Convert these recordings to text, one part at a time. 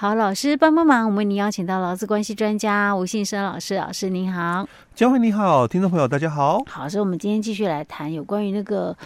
好，老师帮帮忙，我们为您邀请到劳资关系专家吴信生老师，老师您好，江惠你好，听众朋友大家好。好，所以我们今天继续来谈有关于那个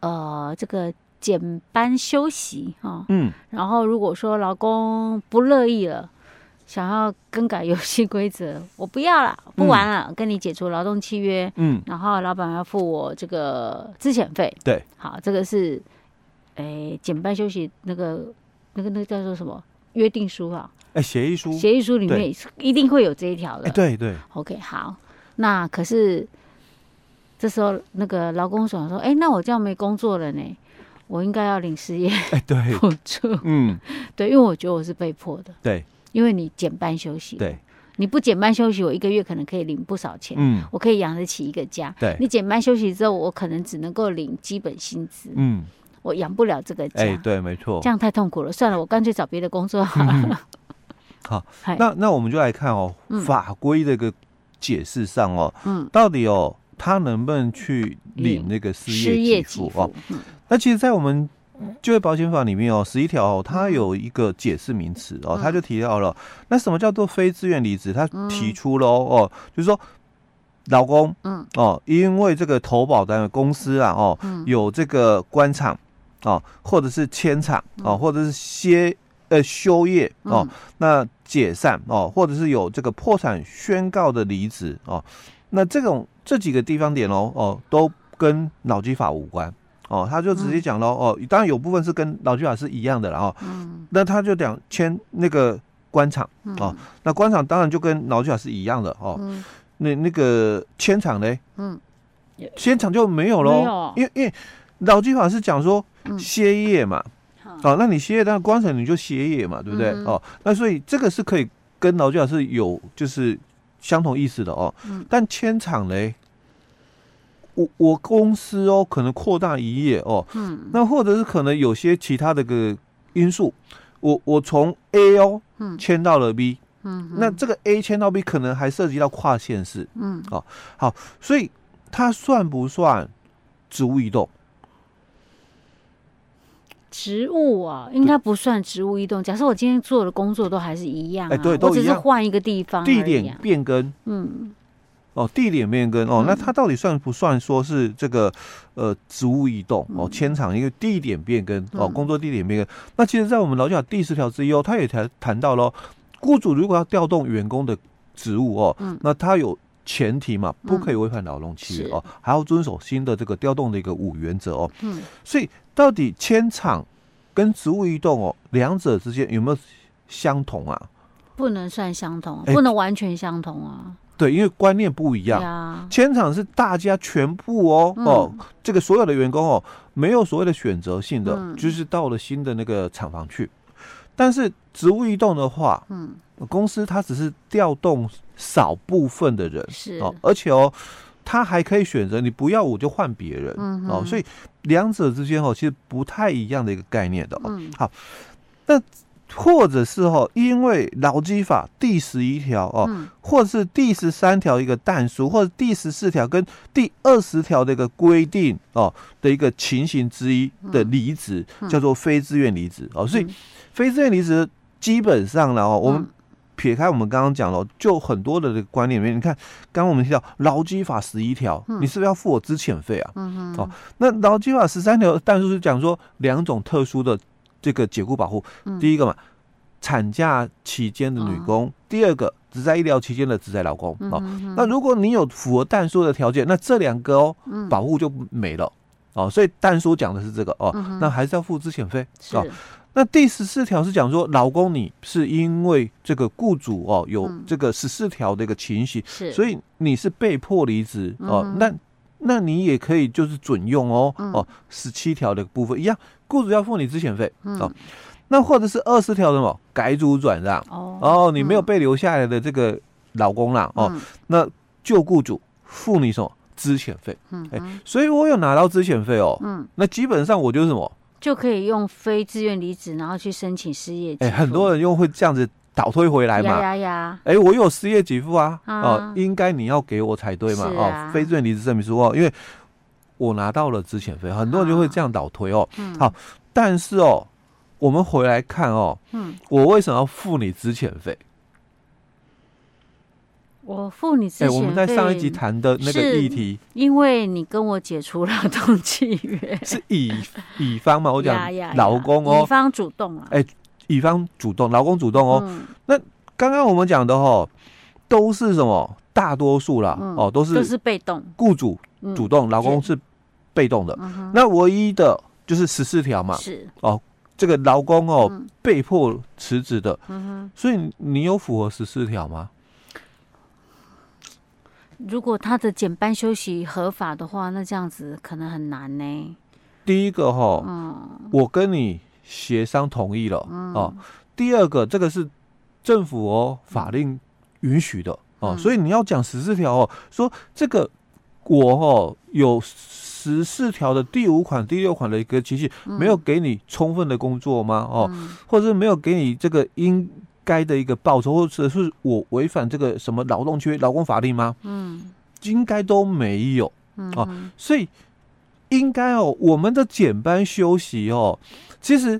呃这个减班休息哈，哦、嗯，然后如果说老公不乐意了，想要更改游戏规则，我不要了，不玩了，嗯、跟你解除劳动契约，嗯，然后老板要付我这个资遣费，对，好，这个是诶减班休息那个那个那个叫做什么？约定书啊，哎，协议书，协议书里面一定会有这一条的。哎，对对。OK，好，那可是这时候那个劳工所说，哎，那我这样没工作了呢，我应该要领失业哎，对，补助，嗯，对，因为我觉得我是被迫的，对，因为你减班休息，对，你不减班休息，我一个月可能可以领不少钱，嗯，我可以养得起一个家，对，你减班休息之后，我可能只能够领基本薪资，嗯，我养不了这个家，哎，对，没错，这样太痛苦了，算了，我干脆找别的工作好了。好，那那我们就来看哦，嗯、法规这个解释上哦，嗯，到底哦，他能不能去领那个失业给付哦？嗯、那其实，在我们就业保险法里面哦，十一条哦，它有一个解释名词哦，他就提到了，那什么叫做非自愿离职？他提出了哦，哦，就是说，老公，嗯，哦，因为这个投保单位公司啊，哦，有这个关厂，哦，或者是迁厂，哦，或者是歇。呃，休业哦，嗯、那解散哦，或者是有这个破产宣告的离职哦，那这种这几个地方点哦哦，都跟脑基法无关哦，他就直接讲了、嗯、哦，当然有部分是跟劳基法是一样的了哦，嗯，那他就讲签那个官厂哦，那官场当然就跟劳基法是一样的哦，嗯、那那个迁厂呢，嗯，迁场就没有喽，有。因为因为劳基法是讲说歇业嘛。嗯哦，那你歇业，但关厂你就歇业嘛，对不对？嗯、哦，那所以这个是可以跟劳教是有就是相同意思的哦。嗯、但迁厂嘞，我我公司哦，可能扩大一业哦。嗯。那或者是可能有些其他的个因素，我我从 A 哦，迁到了 B。嗯。那这个 A 迁到 B 可能还涉及到跨县市。嗯。哦，好，所以它算不算职务移动？职务啊，应该不算植物移动。假设我今天做的工作都还是一样，啊，哎，对，都一样，我只是换一个地方，地点变更，嗯，哦，地点变更，哦，那它到底算不算说是这个呃植物移动？哦，迁场一个地点变更，哦，工作地点变更。那其实，在我们劳基法第十条之一哦，他也谈谈到了，雇主如果要调动员工的职务哦，嗯。那他有前提嘛，不可以违反劳动契约哦，还要遵守新的这个调动的一个五原则哦，嗯，所以。到底迁厂跟植物移动哦，两者之间有没有相同啊？不能算相同，不能完全相同啊。欸、对，因为观念不一样。迁厂、啊、是大家全部哦、嗯、哦，这个所有的员工哦，没有所谓的选择性的，嗯、就是到了新的那个厂房去。但是职务移动的话，嗯，公司它只是调动少部分的人，是哦，而且哦。他还可以选择，你不要我就换别人、嗯、哦，所以两者之间哦，其实不太一样的一个概念的哦。嗯、好，那或者是哦，因为劳基法第十一条哦，嗯、或者是第十三条一个但书，或者第十四条跟第二十条的一个规定哦的一个情形之一的离职，嗯、叫做非自愿离职。哦。所以非自愿离职基本上呢哦，我们。撇开我们刚刚讲了，就很多的这个观念里面，你看，刚刚我们提到劳基法十一条，你是不是要付我资遣费啊？嗯、哼哦，那劳基法十三条，但是是讲说两种特殊的这个解雇保护，嗯、第一个嘛，产假期间的女工，哦、第二个只在医疗期间的只在劳工。哦，那如果你有符合但书的条件，那这两个哦，嗯、保护就没了。哦，所以但书讲的是这个哦，嗯、那还是要付资遣费。是哦。那第十四条是讲说，老公你是因为这个雇主哦有这个十四条的一个情形，是，所以你是被迫离职哦，那那你也可以就是准用哦哦十七条的部分一样，雇主要付你资遣费哦，那或者是二十条的什么改组转让哦。哦，你没有被留下来的这个老公啦哦，那旧雇主付你什么？资遣费？嗯，哎，所以我有拿到资遣费哦，嗯，那基本上我就是什么？就可以用非自愿离职，然后去申请失业。哎，很多人又会这样子倒推回来嘛。呀呀呀！哎，我有失业给付啊，啊哦，应该你要给我才对嘛。啊、哦，非自愿离职证明书哦，因为我拿到了资遣费，很多人就会这样倒推哦。嗯、好，但是哦，我们回来看哦，嗯，我为什么要付你资遣费？我付你资遣费，我们在上一集谈的那个议题，因为你跟我解除劳动契约，是乙 乙方嘛？我讲劳工哦，乙方主动啊，哎，乙方主动，老公主动哦。那刚刚我们讲的哦，都是什么？大多数啦，哦，都是都是被动，雇主主动，老公是被动的。那唯一的就是十四条嘛，是哦，这个劳工哦被迫辞职的，所以你有符合十四条吗？如果他的减班休息合法的话，那这样子可能很难呢。第一个哈，嗯，我跟你协商同意了，嗯，哦。第二个，这个是政府哦法令允许的哦，所以你要讲十四条哦，说这个我哦有十四条的第五款、第六款的一个期限，没有给你充分的工作吗？哦，或者是没有给你这个应。该的一个报酬，或者是我违反这个什么劳动契约、劳工法令吗？嗯，应该都没有，嗯啊，所以应该哦，我们的减班休息哦，其实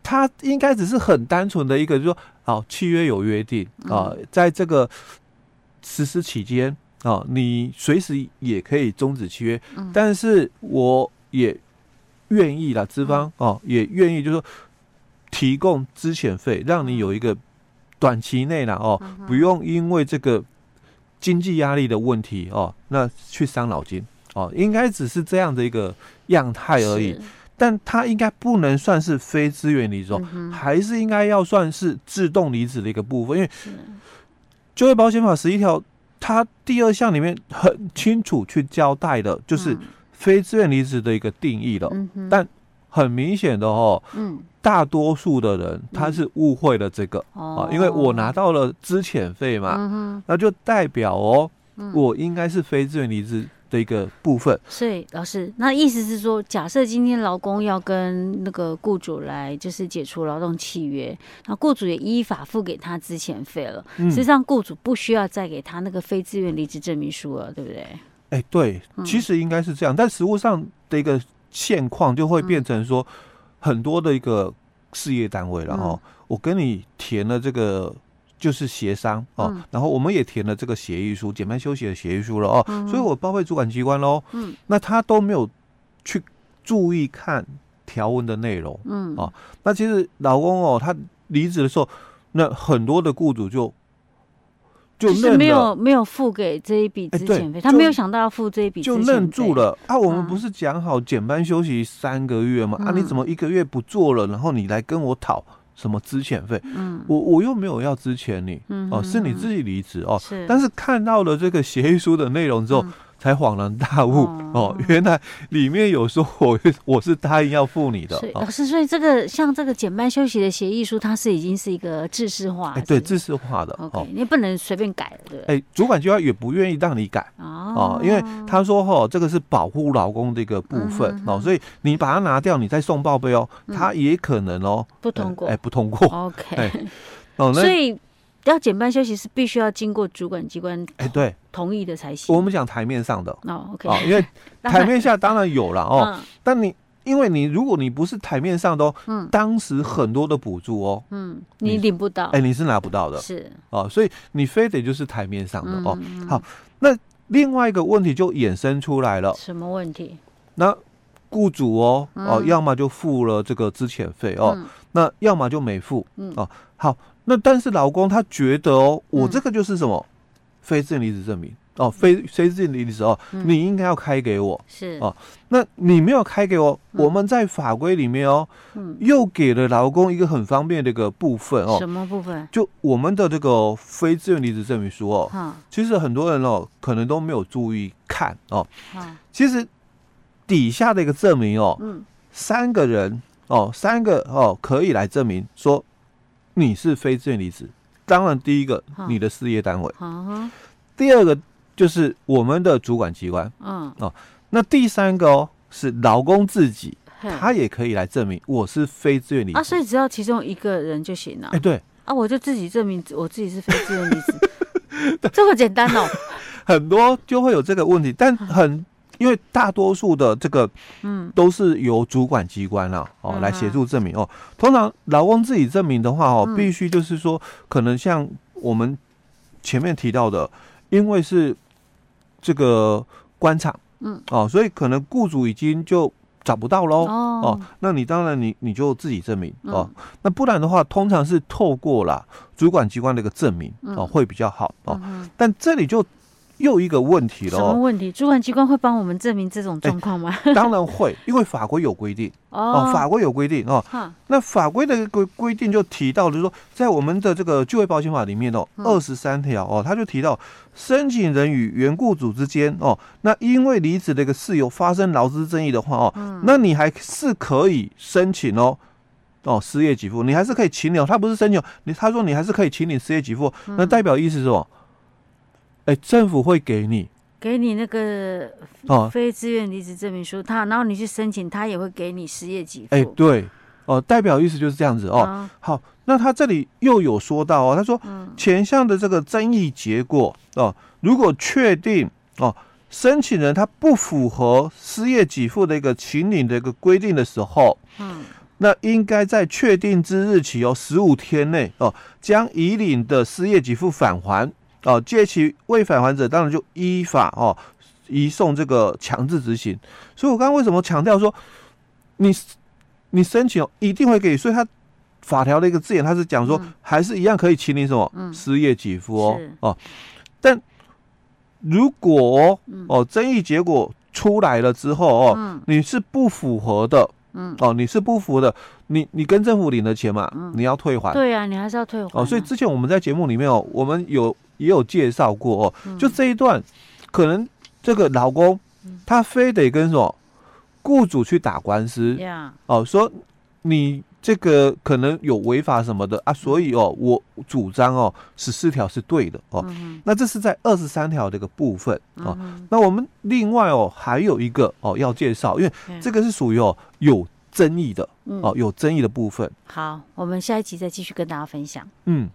它应该只是很单纯的一个，就是说，好，契约有约定啊，在这个实施期间啊，你随时也可以终止契约，但是我也愿意啦，资方哦，也愿意，就是说提供资遣费，让你有一个。短期内呢，哦，不用因为这个经济压力的问题哦，那去伤脑筋哦，应该只是这样的一个样态而已。但它应该不能算是非自愿离职，还是应该要算是自动离职的一个部分。因为就业保险法十一条，它第二项里面很清楚去交代的，就是非自愿离职的一个定义了。但很明显的哦，嗯。大多数的人他是误会了这个啊，因为我拿到了资遣费嘛，那就代表哦，我应该是非自愿离职的一个部分。所以老师，那意思是说，假设今天劳工要跟那个雇主来就是解除劳动契约，那雇主也依法付给他资遣费了，实际上雇主不需要再给他那个非自愿离职证明书了，对不对？哎，对，其实应该是这样，但实务上的一个现况就会变成说。很多的一个事业单位，然后我跟你填了这个就是协商哦，然后我们也填了这个协议书，减班休息的协议书了哦，所以我报备主管机关喽，嗯，那他都没有去注意看条文的内容，嗯，哦，那其实老公哦，他离职的时候，那很多的雇主就。就是没有没有付给这一笔资遣费，他没有想到要付这一笔，就愣住了啊！我们不是讲好减班休息三个月吗？啊，你怎么一个月不做了？然后你来跟我讨什么资遣费？嗯，我我又没有要资遣你，哦，是你自己离职哦。是，但是看到了这个协议书的内容之后。才恍然大悟哦，哦，原来里面有说我 我是答应要付你的。老师，所以这个像这个减半休息的协议书，它是已经是一个制式化，哎，对，制式化的。OK，你不能随便改了，对。哎，主管就要也不愿意让你改哦，因为他说哈，这个是保护劳工的一个部分哦，所以你把它拿掉，你再送报备哦，他也可能哦不通过，哎，不通过。OK，哦，所以。要减半休息是必须要经过主管机关哎对。同意的才行。我们讲台面上的。哦，OK，因为 台面下当然有了哦，但你因为你如果你不是台面上的哦，嗯，当时很多的补助哦，嗯，你领不到，哎，你是拿不到的，是。哦，所以你非得就是台面上的哦。好，那另外一个问题就衍生出来了，什么问题？那雇主哦哦，要么就付了这个资遣费哦，那要么就没付，嗯。哦，好。那但是老公他觉得哦，我这个就是什么，嗯、非自愿离职证明。哦，非非自愿离职哦，嗯、你应该要开给我。是。哦，那你没有开给我，嗯、我们在法规里面哦，嗯，又给了老公一个很方便的一个部分哦，什么部分？就我们的这个非自愿离职证明书哦，嗯、其实很多人哦可能都没有注意看哦，嗯、其实底下的一个证明哦，嗯，三个人哦，三个哦可以来证明说。你是非自愿离职，当然第一个你的事业单位，第二个就是我们的主管机关，嗯哦，那第三个哦是老公自己，他也可以来证明我是非自愿离职啊，所以。只要其中一个人就行了，哎对。啊，我就自己证明我自己是非自愿离职，这么简单哦，很多就会有这个问题，但 很因为大多数的这个，嗯，都是由主管机关啊，哦，来协助证明哦。通常劳工自己证明的话哦，必须就是说，可能像我们前面提到的，因为是这个官场，嗯，哦，所以可能雇主已经就找不到喽，哦，那你当然你你就自己证明哦。那不然的话，通常是透过了主管机关的一个证明哦，会比较好哦。但这里就。又一个问题了，什么问题？主管机关会帮我们证明这种状况吗？欸？当然会，因为法规有规定 哦，法规有规定哦。哈那法规的规规定就提到，就是说，在我们的这个就业保险法里面哦，二十三条哦，他就提到，申请人与原雇主之间哦，那因为离职的一个事由发生劳资争议的话哦，嗯、那你还是可以申请哦，哦，失业给付，你还是可以请领。他不是申请你，他说你还是可以请领失业给付，那代表意思是什么？哎，政府会给你，给你那个哦非自愿离职证明书，他然后你去申请，他也会给你失业给付。哎，对，哦，代表意思就是这样子哦。啊、好，那他这里又有说到哦，他说前项的这个争议结果哦，如果确定哦，申请人他不符合失业给付的一个请领的一个规定的时候，嗯，那应该在确定之日起哦十五天内哦，将已领的失业给付返还。哦，借期未返还者，当然就依法哦移送这个强制执行。所以我刚刚为什么强调说，你你申请一定会给？所以他法条的一个字眼，他是讲说，还是一样可以请你什么失业给付哦哦。但如果哦争议结果出来了之后哦，你是不符合的。嗯，哦，你是不服的，你你跟政府领的钱嘛，嗯、你要退还。对呀、啊，你还是要退还、啊。哦，所以之前我们在节目里面哦，我们有也有介绍过哦，嗯、就这一段，可能这个老公他非得跟什么雇主去打官司，嗯、哦，说你这个可能有违法什么的啊，所以哦，我主张哦，十四条是对的哦，嗯、那这是在二十三条这个部分哦，嗯、那我们另外哦还有一个哦要介绍，因为这个是属于哦有。争议的哦，有争议的部分。好，我们下一集再继续跟大家分享。嗯。